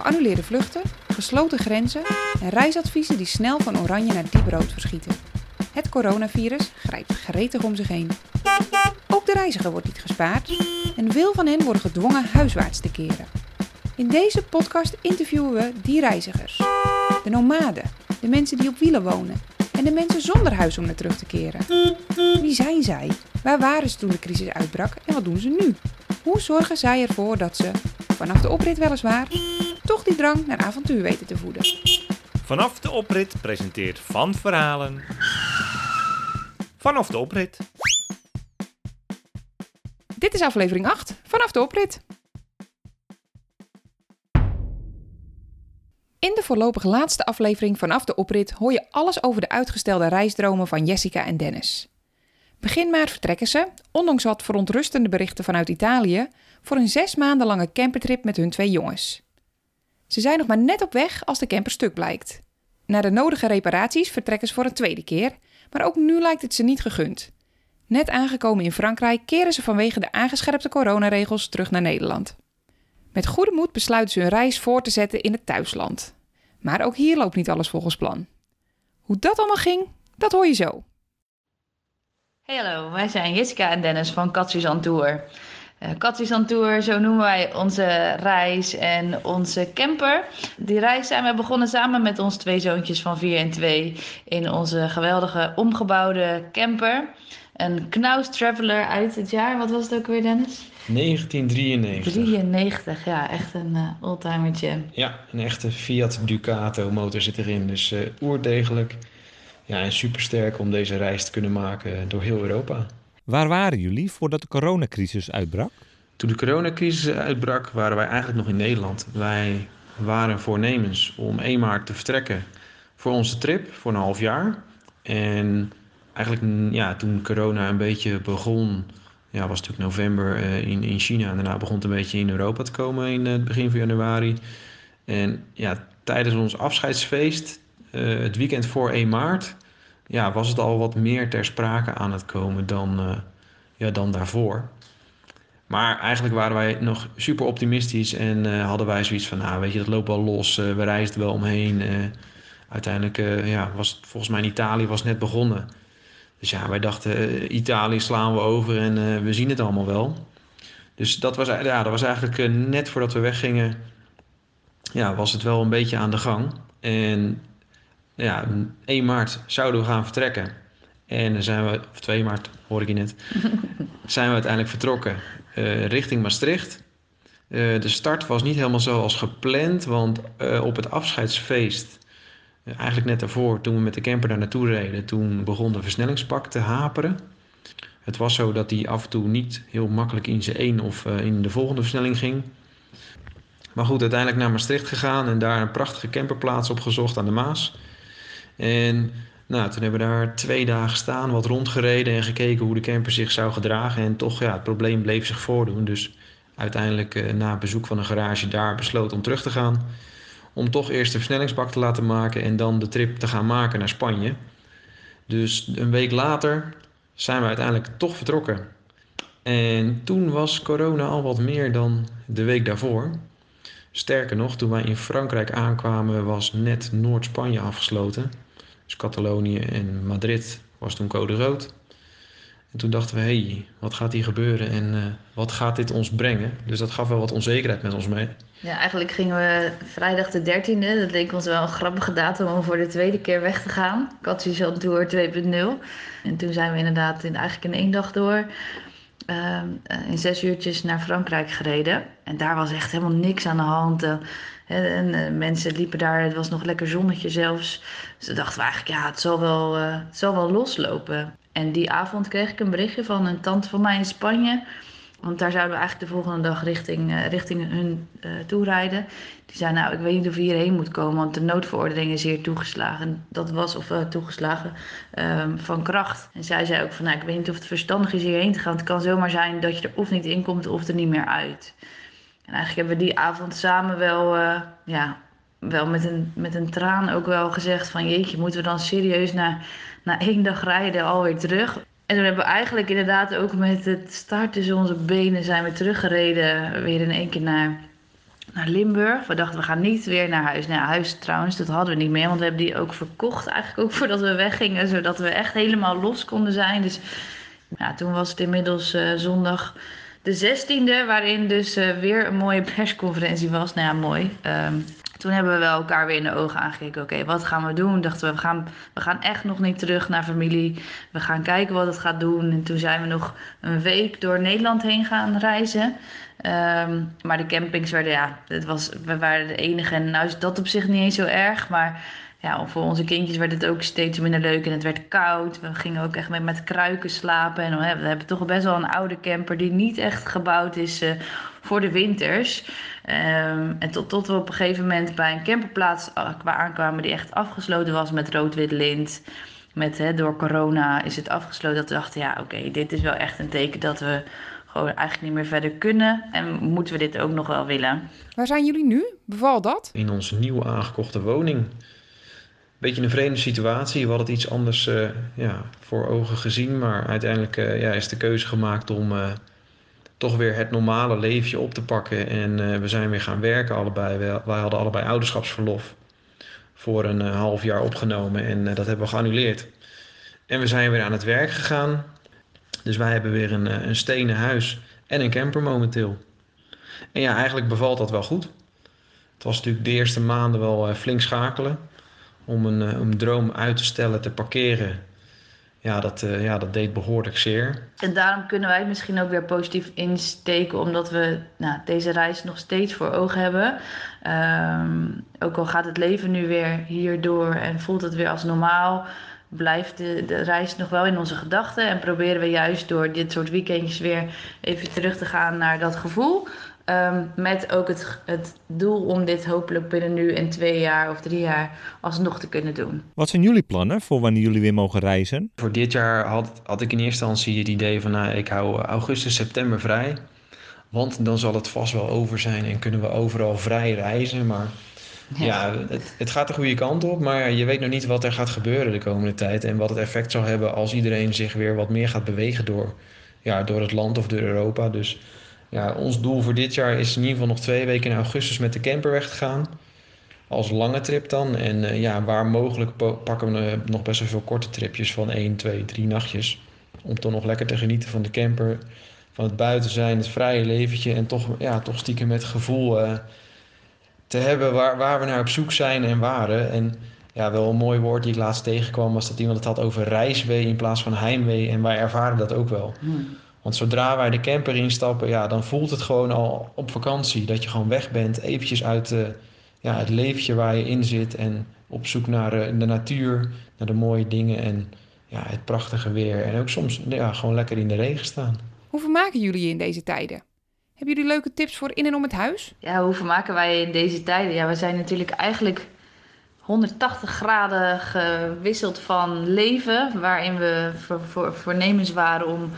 geannuleerde vluchten, gesloten grenzen en reisadviezen die snel van oranje naar diep rood verschieten. Het coronavirus grijpt gretig om zich heen. Ook de reiziger wordt niet gespaard en veel van hen worden gedwongen huiswaarts te keren. In deze podcast interviewen we die reizigers. De nomaden, de mensen die op wielen wonen en de mensen zonder huis om naar terug te keren. Wie zijn zij? Waar waren ze toen de crisis uitbrak en wat doen ze nu? Hoe zorgen zij ervoor dat ze, vanaf de oprit weliswaar, toch die drang naar avontuur weten te voeden? Vanaf de oprit presenteert Van Verhalen. Vanaf de oprit. Dit is aflevering 8, vanaf de oprit. In de voorlopig laatste aflevering vanaf de oprit hoor je alles over de uitgestelde reisdromen van Jessica en Dennis. Begin maart vertrekken ze, ondanks wat verontrustende berichten vanuit Italië, voor een zes maanden lange campertrip met hun twee jongens. Ze zijn nog maar net op weg als de camper stuk blijkt. Na de nodige reparaties vertrekken ze voor een tweede keer, maar ook nu lijkt het ze niet gegund. Net aangekomen in Frankrijk keren ze vanwege de aangescherpte coronaregels terug naar Nederland. Met goede moed besluiten ze hun reis voor te zetten in het thuisland. Maar ook hier loopt niet alles volgens plan. Hoe dat allemaal ging, dat hoor je zo. Hey hallo, wij zijn Jessica en Dennis van Katsis on Tour. Uh, Katsis on Tour, zo noemen wij onze reis en onze camper. Die reis zijn we begonnen samen met onze twee zoontjes van 4 en 2 in onze geweldige omgebouwde camper. Een Knaus Traveler uit het jaar, wat was het ook weer Dennis? 1993. 93, ja, echt een uh, oldtimertje. Ja, een echte Fiat Ducato motor zit erin, dus uh, oerdegelijk. Ja, en supersterk om deze reis te kunnen maken door heel Europa. Waar waren jullie voordat de coronacrisis uitbrak? Toen de coronacrisis uitbrak, waren wij eigenlijk nog in Nederland. Wij waren voornemens om 1 maart te vertrekken voor onze trip voor een half jaar. En eigenlijk ja, toen corona een beetje begon, ja, was natuurlijk november uh, in, in China. En daarna begon het een beetje in Europa te komen in het begin van januari. En ja, tijdens ons afscheidsfeest, uh, het weekend voor 1 maart, ja, was het al wat meer ter sprake aan het komen dan, uh, ja, dan daarvoor. Maar eigenlijk waren wij nog super optimistisch en uh, hadden wij zoiets van, nou weet je, dat loopt wel los, uh, we reisden wel omheen. uiteindelijk ja, was het volgens mij in Italië was net begonnen. Dus ja, wij dachten, Italië slaan we over en we zien het allemaal wel. Dus dat was, ja, dat was eigenlijk net voordat we weggingen, ja, was het wel een beetje aan de gang. En ja, 1 maart zouden we gaan vertrekken. En dan zijn we, of 2 maart hoor ik je net, zijn we uiteindelijk vertrokken uh, richting Maastricht. Uh, de start was niet helemaal zoals gepland, want uh, op het afscheidsfeest, eigenlijk net daarvoor, toen we met de camper daar naartoe reden, toen begon de versnellingspak te haperen. Het was zo dat hij af en toe niet heel makkelijk in zijn één of in de volgende versnelling ging. Maar goed, uiteindelijk naar Maastricht gegaan en daar een prachtige camperplaats opgezocht aan de Maas. En nou, toen hebben we daar twee dagen staan, wat rondgereden en gekeken hoe de camper zich zou gedragen. En toch, ja, het probleem bleef zich voordoen. Dus uiteindelijk eh, na bezoek van een garage daar besloten om terug te gaan. Om toch eerst de versnellingsbak te laten maken en dan de trip te gaan maken naar Spanje. Dus een week later zijn we uiteindelijk toch vertrokken. En toen was corona al wat meer dan de week daarvoor. Sterker nog, toen wij in Frankrijk aankwamen was net Noord-Spanje afgesloten. Dus Catalonië en Madrid was toen code rood. En toen dachten we, hé, hey, wat gaat hier gebeuren en uh, wat gaat dit ons brengen? Dus dat gaf wel wat onzekerheid met ons mee. Ja, eigenlijk gingen we vrijdag de 13e. Dat leek ons wel een grappige datum om voor de tweede keer weg te gaan. Katsusan Tour 2.0. En toen zijn we inderdaad in, eigenlijk in één dag door uh, in zes uurtjes naar Frankrijk gereden. En daar was echt helemaal niks aan de hand. Uh, en uh, mensen liepen daar, het was nog lekker zonnetje zelfs. Dus toen dachten we eigenlijk, ja, het zal, wel, het zal wel loslopen. En die avond kreeg ik een berichtje van een tante van mij in Spanje. Want daar zouden we eigenlijk de volgende dag richting, uh, richting hun toe rijden. Die zei, nou, ik weet niet of je hierheen moet komen, want de noodverordening is hier toegeslagen. Dat was, of toegeslagen, um, van kracht. En zij zei ook van, nou, ik weet niet of het verstandig is hierheen te gaan. Het kan zomaar zijn dat je er of niet in komt of er niet meer uit. En eigenlijk hebben we die avond samen wel, ja, wel met een, met een traan ook wel gezegd van, jeetje, moeten we dan serieus na, na één dag rijden alweer terug? En toen hebben we eigenlijk inderdaad ook met het start tussen onze benen zijn we teruggereden. Weer in één keer naar, naar Limburg. We dachten, we gaan niet weer naar huis. Nou, huis trouwens, dat hadden we niet meer. Want we hebben die ook verkocht eigenlijk ook voordat we weggingen. Zodat we echt helemaal los konden zijn. Dus ja, toen was het inmiddels uh, zondag de 16e. Waarin dus uh, weer een mooie persconferentie was. Nou ja, mooi. Um, toen hebben we elkaar weer in de ogen aangekeken. Oké, wat gaan we doen? Dachten we, we gaan, we gaan echt nog niet terug naar familie. We gaan kijken wat het gaat doen. En toen zijn we nog een week door Nederland heen gaan reizen. Um, maar de campings werden, ja, het was, we waren de enige. En nou is dat op zich niet eens zo erg. Maar ja, voor onze kindjes werd het ook steeds minder leuk. En het werd koud. We gingen ook echt met, met kruiken slapen. En we hebben toch best wel een oude camper die niet echt gebouwd is uh, voor de winters. Um, en tot, tot we op een gegeven moment bij een camperplaats aankwamen die echt afgesloten was met rood-wit lint. Met, hè, door corona is het afgesloten. Dat we dachten, ja, oké, okay, dit is wel echt een teken dat we gewoon eigenlijk niet meer verder kunnen. En moeten we dit ook nog wel willen. Waar zijn jullie nu? Bevalt dat? In onze nieuw aangekochte woning. Beetje een vreemde situatie. We hadden het iets anders uh, ja, voor ogen gezien. Maar uiteindelijk uh, ja, is de keuze gemaakt om uh, toch weer het normale leefje op te pakken. En we zijn weer gaan werken allebei. Wij, wij hadden allebei ouderschapsverlof voor een half jaar opgenomen. En dat hebben we geannuleerd. En we zijn weer aan het werk gegaan. Dus wij hebben weer een, een stenen huis en een camper momenteel. En ja, eigenlijk bevalt dat wel goed. Het was natuurlijk de eerste maanden wel flink schakelen om een, droom uit te stellen, te parkeren. Ja dat, uh, ja, dat deed behoorlijk zeer. En daarom kunnen wij het misschien ook weer positief insteken, omdat we nou, deze reis nog steeds voor ogen hebben. Um, ook al gaat het leven nu weer hierdoor en voelt het weer als normaal, blijft de, de reis nog wel in onze gedachten. En proberen we juist door dit soort weekendjes weer even terug te gaan naar dat gevoel. Um, met ook het, het doel om dit hopelijk binnen nu in twee jaar of drie jaar alsnog te kunnen doen. Wat zijn jullie plannen voor wanneer jullie weer mogen reizen? Voor dit jaar had, had ik in eerste instantie het idee van nou, ik hou augustus, september vrij. Want dan zal het vast wel over zijn en kunnen we overal vrij reizen. Maar ja, ja het, het, gaat de goede kant op. Maar je weet nog niet wat er gaat gebeuren de komende tijd. En wat het effect zal hebben als iedereen zich weer wat meer gaat bewegen door, ja, door het land of door Europa. Dus ja, ons doel voor dit jaar is in ieder geval nog twee weken in augustus met de camper weg te gaan. Als lange trip dan. En uh, ja, waar mogelijk pakken we nog best wel veel korte tripjes van 1, 2, 3 nachtjes. Om toch nog lekker te genieten van de camper. Van het buiten zijn, het vrije leventje. En toch, ja, toch stiekem met gevoel uh, te hebben waar, waar we naar op zoek zijn en waren. En ja, wel een mooi woord die ik laatst tegenkwam was dat iemand het had over reiswee in plaats van heimwee. En wij ervaren dat ook wel. Hmm. Want zodra wij de camper instappen, ja, dan voelt het gewoon al op vakantie. Dat je gewoon weg bent, eventjes uit uh, ja, het leventje waar je in zit. En op zoek naar uh, de natuur, naar de mooie dingen en ja, het prachtige weer. En ook soms ja, gewoon lekker in de regen staan. Hoe vermaken jullie je in deze tijden? Hebben jullie leuke tips voor in en om het huis? Ja, hoe vermaken wij in deze tijden? Ja, we zijn natuurlijk eigenlijk 180 graden gewisseld van leven. Waarin we voor, voor, voornemens waren om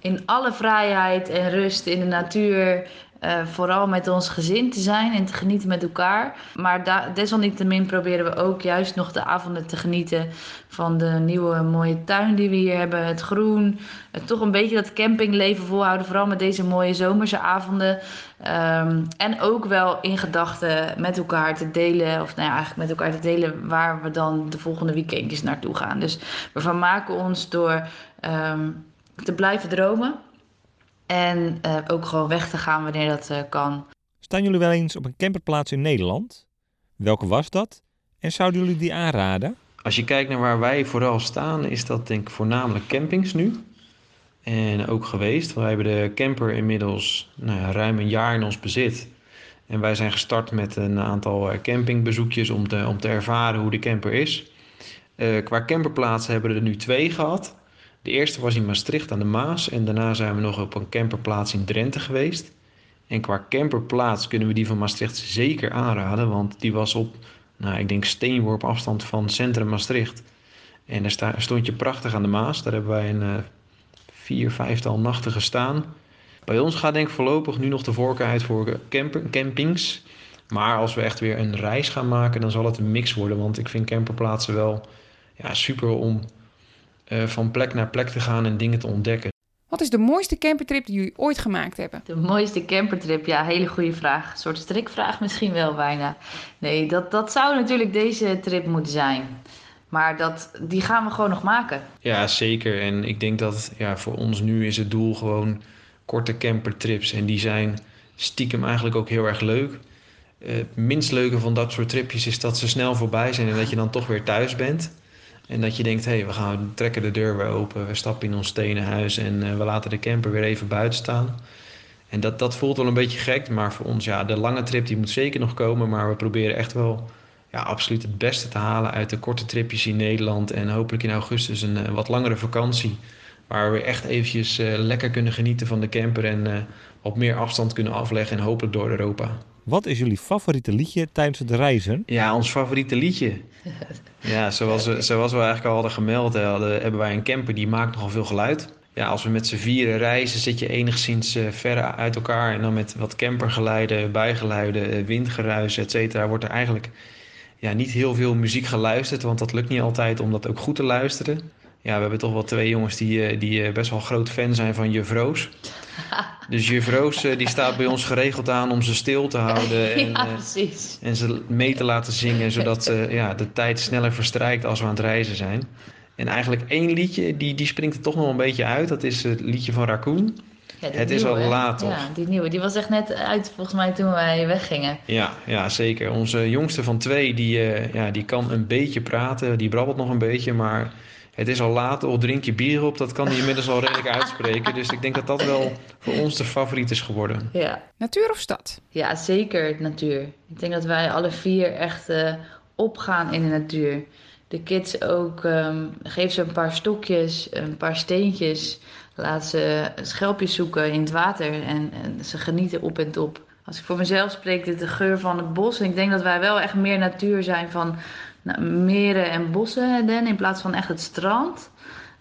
in alle vrijheid en rust in de natuur. Uh, vooral met ons gezin te zijn en te genieten met elkaar. Maar desalniettemin proberen we ook juist nog de avonden te genieten van de nieuwe mooie tuin die we hier hebben. Het groen. Toch een beetje dat campingleven volhouden. Vooral met deze mooie zomerse avonden. Um, en ook wel in gedachten met elkaar te delen. Of nou ja, eigenlijk met elkaar te delen waar we dan de volgende weekendjes naartoe gaan. Dus we vermaken ons door. Um, te blijven dromen. En uh, ook gewoon weg te gaan wanneer dat uh, kan. Staan jullie wel eens op een camperplaats in Nederland? Welke was dat? En zouden jullie die aanraden? Als je kijkt naar waar wij vooral staan, is dat denk ik voornamelijk campings nu. En ook geweest. Wij hebben de camper inmiddels nou ja, ruim een jaar in ons bezit. En wij zijn gestart met een aantal eh, campingbezoekjes om te, om te ervaren hoe de camper is. Uh, qua camperplaatsen hebben we er nu twee gehad. De eerste was in Maastricht aan de Maas en daarna zijn we nog op een camperplaats in Drenthe geweest. En qua camperplaats kunnen we die van Maastricht zeker aanraden, want die was op, nou, ik denk steenworp afstand van centrum Maastricht. En daar stond je prachtig aan de Maas. Daar hebben wij een uh, vier, vijftal nachten gestaan. Bij ons gaat denk ik voorlopig nu nog de voorkeur uit voor camper, campings. Maar als we echt weer een reis gaan maken, dan zal het een mix worden. Want ik vind camperplaatsen wel ja, super om uh, van plek naar plek te gaan en dingen te ontdekken. Wat is de mooiste campertrip die jullie ooit gemaakt hebben? De mooiste campertrip, ja, hele goede vraag. Een soort strikvraag misschien wel bijna. Nee, dat, dat zou natuurlijk deze trip moeten zijn. Maar dat, die gaan we gewoon nog maken. Ja, zeker. En ik denk dat ja, voor ons nu is het doel gewoon korte campertrips. En die zijn stiekem eigenlijk ook heel erg leuk. Uh, het minst leuke van dat soort tripjes is dat ze snel voorbij zijn en dat je dan toch weer thuis bent. En dat je denkt, hé, hey, we gaan trekken de deur weer open, we stappen in ons stenen huis en uh, we laten de camper weer even buiten staan. En dat, dat voelt wel een beetje gek, maar voor ons, ja, de lange trip die moet zeker nog komen. Maar we proberen echt wel ja, absoluut het beste te halen uit de korte tripjes in Nederland. En hopelijk in augustus een, een wat langere vakantie. Waar we echt eventjes uh, lekker kunnen genieten van de camper en uh, op meer afstand kunnen afleggen en hopelijk door Europa. Wat is jullie favoriete liedje tijdens het reizen? Ja, ons favoriete liedje. Ja, zoals we, zoals we eigenlijk al hadden gemeld, hadden, hebben wij een camper die maakt nogal veel geluid. Ja, als we met z'n vieren reizen, zit je enigszins uh, ver uit elkaar. En dan met wat campergeluiden, bijgeluiden, windgeruis, et cetera, wordt er eigenlijk ja, niet heel veel muziek geluisterd. Want dat lukt niet altijd om dat ook goed te luisteren. Ja, we hebben toch wel twee jongens die, die best wel groot fan zijn van Juf Roos. Dus juf Roos die staat bij ons geregeld aan om ze stil te houden. En, ja, precies. en ze mee te laten zingen, zodat ja, de tijd sneller verstrijkt als we aan het reizen zijn. En eigenlijk één liedje, die, die springt er toch nog een beetje uit. Dat is het liedje van Raccoon. Ja, het is al laat, toch? Ja, die nieuwe. Die was echt net uit, volgens mij, toen wij weggingen. Ja, ja zeker. Onze jongste van twee, die, uh, ja, die kan een beetje praten. Die brabbelt nog een beetje, maar het is al laat, of drink je bier op. Dat kan hij inmiddels al redelijk uitspreken. Dus ik denk dat dat wel voor ons de favoriet is geworden. Ja. Natuur of stad? Ja, zeker natuur. Ik denk dat wij alle vier echt uh, opgaan in de natuur. De kids ook. Um, geef ze een paar stokjes, een paar steentjes. Laat ze schelpjes zoeken in het water. En, en ze genieten op en top. Als ik voor mezelf spreek, dit de geur van het bos. En ik denk dat wij wel echt meer natuur zijn van nou, meren en bossen den, in plaats van echt het strand.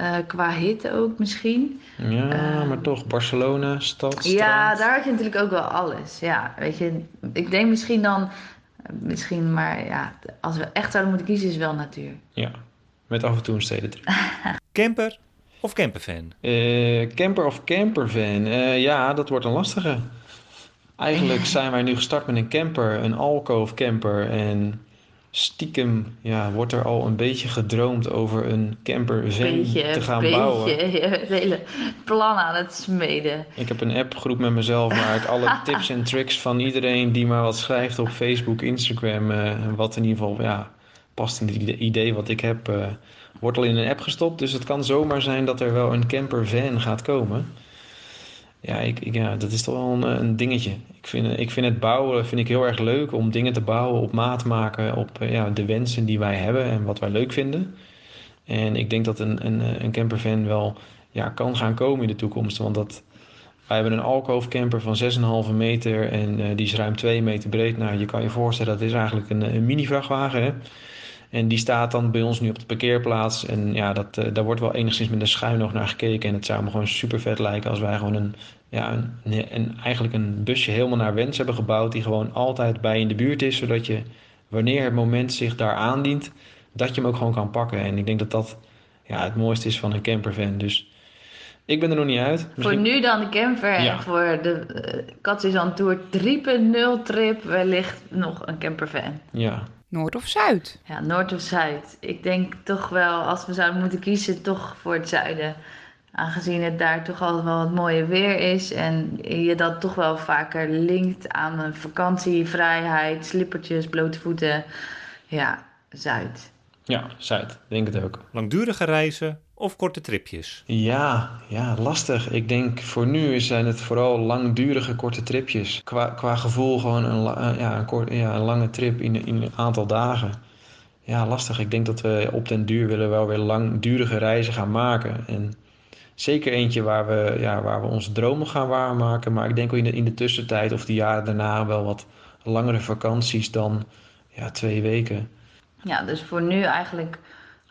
Uh, qua hitte ook misschien. Ja, uh, maar toch, Barcelona, stad, strand. Ja, daar had je natuurlijk ook wel alles. Ja, weet je, ik denk misschien dan, misschien, maar ja, als we echt zouden moeten kiezen, is wel natuur. Ja, met af en toe een stedentrip. Camper of campervan? Uh, camper of campervan? ja, dat wordt een lastige. Eigenlijk zijn wij nu gestart met een camper, een alcove camper. En stiekem ja, wordt er al een beetje gedroomd over een campervan beetje, te gaan beetje, bouwen. Je hele plan aan het smeden. Ik heb een appgroep met mezelf waar ik alle tips en tricks van iedereen die maar wat schrijft op Facebook, Instagram, uh, wat in ieder geval ja, past in het idee wat ik heb, uh, wordt al in een app gestopt. Dus het kan zomaar zijn dat er wel een campervan gaat komen. Ja, ik, ik, ja, dat is toch wel een, een, dingetje. Ik vind, ik vind het bouwen vind ik heel erg leuk om dingen te bouwen, op maat maken, op ja, de wensen die wij hebben en wat wij leuk vinden. En ik denk dat een, een, een campervan wel ja, kan gaan komen in de toekomst. Want dat, wij hebben een alcove camper van 6,5 meter en die is ruim 2 meter breed. Nou, je kan je voorstellen, dat is eigenlijk een, een mini-vrachtwagen. En die staat dan bij ons nu op de parkeerplaats. En ja, dat, uh, daar wordt wel enigszins met een schuin nog naar gekeken. En het zou me gewoon super vet lijken als wij gewoon een, ja, een, een, eigenlijk een busje helemaal naar wens hebben gebouwd. Die gewoon altijd bij in de buurt is. Zodat je, wanneer het moment zich daar aandient, dat je hem ook gewoon kan pakken. En ik denk dat dat ja, het mooiste is van een campervan. Dus ik ben er nog niet uit. Misschien... Voor nu dan de camper ja. en voor de uh, Katzizan Tour 3.0 trip wellicht nog een campervan. Ja, Noord of Zuid? Ja, Noord of Zuid. Ik denk toch wel, als we zouden moeten kiezen, toch voor het zuiden. Aangezien het daar toch altijd wel wat mooie weer is. En je dat toch wel vaker linkt aan een vakantie, vrijheid, slippertjes, blote voeten. Ja, Zuid. Ja, Zuid. Denk het ook. Langdurige reizen of korte tripjes? Ja, ja, lastig. Ik denk voor nu zijn het vooral langdurige korte tripjes. Qua, qua gevoel gewoon een, ja, een, kort, ja, een lange trip in, in een aantal dagen. Ja, lastig. Ik denk dat we op den duur willen wel weer langdurige reizen gaan maken. En zeker eentje waar we, ja, waar we onze dromen gaan waarmaken. Maar ik denk ook in de, in de tussentijd of de jaren daarna wel wat langere vakanties dan ja, twee weken. Ja, dus voor nu eigenlijk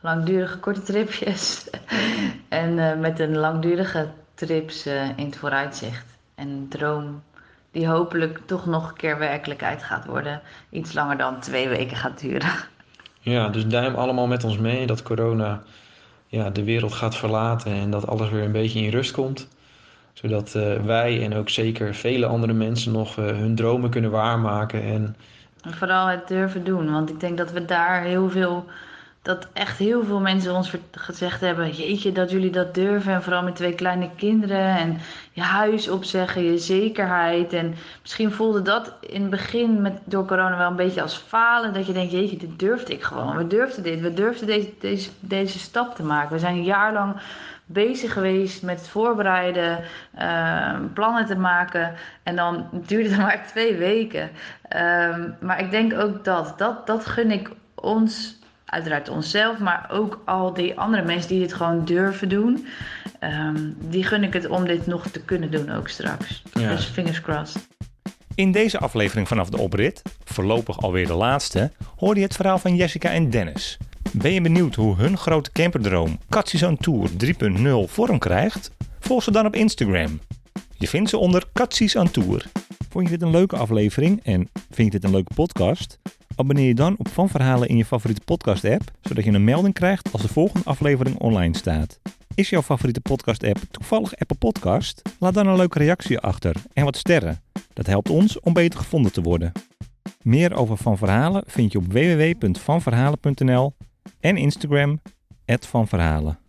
langdurige korte tripjes. en uh, met een langdurige trips uh, in het vooruitzicht. En een droom die hopelijk toch nog een keer werkelijkheid gaat worden. Iets langer dan twee weken gaat duren. Ja, dus duim allemaal met ons mee dat corona ja, de wereld gaat verlaten en dat alles weer een beetje in rust komt. Zodat eh, wij en ook zeker vele andere mensen nog eh, hun dromen kunnen waarmaken. En En vooral het durven doen. Want ik denk dat we daar heel veel. Dat echt heel veel mensen ons gezegd hebben: Jeetje, dat jullie dat durven. En vooral met twee kleine kinderen. En je huis opzeggen, je zekerheid. En misschien voelde dat in het begin met, door corona wel een beetje als falen. Dat je denkt: Jeetje, dit durfde ik gewoon. We durfden dit. We durfden deze, deze, deze stap te maken. We zijn een jaar lang bezig geweest met het voorbereiden, eh, plannen te maken. En dan duurde het maar twee weken. Ehm, maar ik denk ook dat, dat, dat gun ik ons, uiteraard onszelf, maar ook al die andere mensen die dit gewoon durven doen. Ehm, die gun ik het om dit nog te kunnen doen ook straks. Ja. Dus fingers crossed. In deze aflevering vanaf de oprit, voorlopig alweer de laatste, hoorde je het verhaal van Jessica en Dennis. Ben je benieuwd hoe hun grote camperdroom Katsies on Tour 3.0 vorm krijgt? Volg ze dan op Instagram. Je vindt ze onder Katsies on Tour. Vond je dit een leuke aflevering en vind je dit een leuke podcast? Abonneer je dan op Van Verhalen in je favoriete podcast app, zodat je een melding krijgt als de volgende aflevering online staat. Is jouw favoriete podcast app toevallig Apple Podcast? Laat dan een leuke reactie achter en wat sterren. Dat helpt ons om beter gevonden te worden. Meer over Van Verhalen vind je op www.vanverhalen.nl en Instagram @vanverhalen.